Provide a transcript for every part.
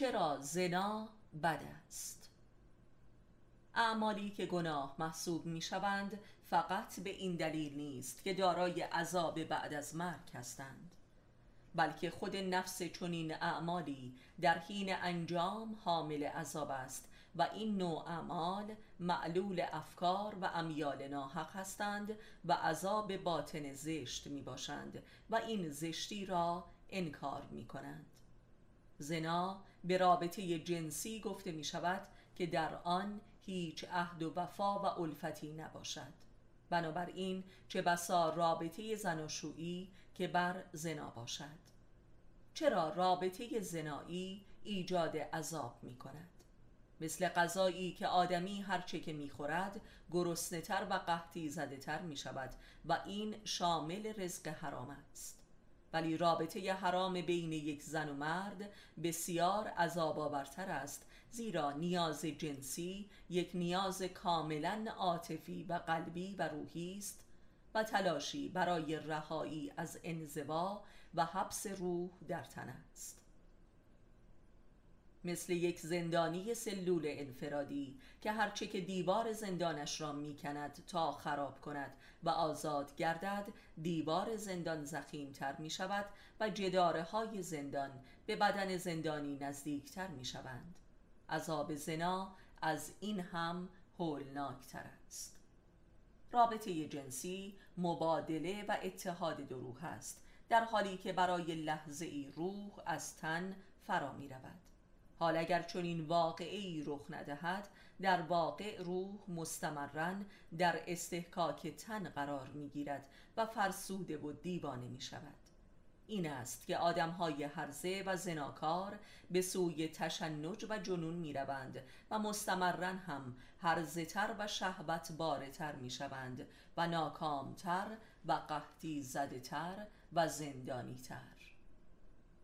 چرا زنا بد است؟ اعمالی که گناه محسوب می شوند فقط به این دلیل نیست که دارای عذاب بعد از مرگ هستند بلکه خود نفس چنین اعمالی در حین انجام حامل عذاب است و این نوع اعمال معلول افکار و امیال ناحق هستند و عذاب باطن زشت می باشند و این زشتی را انکار می کنند زنا به رابطه جنسی گفته می شود که در آن هیچ عهد و وفا و الفتی نباشد. بنابراین چه بسا رابطه زناشویی که بر زنا باشد. چرا رابطه زنایی ایجاد عذاب می کند مثل غذایی که آدمی هرچه که می‌خورد گرسنه تر و قحطی زده تر می شود و این شامل رزق حرام است. ولی رابطه حرام بین یک زن و مرد بسیار عذاب آورتر است زیرا نیاز جنسی یک نیاز کاملا عاطفی و قلبی و روحی است و تلاشی برای رهایی از انزوا و حبس روح در تن است. مثل یک زندانی سلول انفرادی که هرچه که دیوار زندانش را می‌کند تا خراب کند و آزاد گردد دیوار زندان زخیم تر می شود و جداره های زندان به بدن زندانی نزدیکتر می شوند عذاب زنا از این هم هولناکتر است. رابطه جنسی مبادله و اتحاد دروح است در حالی که برای لحظه ای روح از تن فرا می رود حال اگر چنین واقعی رخ ندهد در واقع روح مستمرن در استحکاک تن قرار می گیرد و فرسوده و دیوانه می شود این است که آدم های هرزه و زناکار به سوی تشنج و جنون می روند و مستمرن هم هرزه تر و شهوت باره تر می شوند و ناکامتر و قحطی زده تر و زندانی تر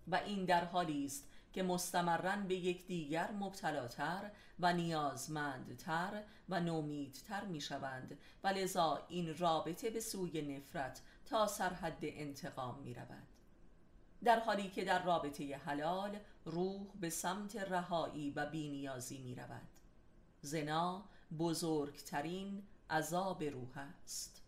و این در حالی است که مستمرن به یکدیگر مبتلاتر و نیازمندتر و نومیدتر می شوند و لذا این رابطه به سوی نفرت تا سرحد انتقام می رود در حالی که در رابطه حلال روح به سمت رهایی و بینیازی می رود زنا بزرگترین عذاب روح است.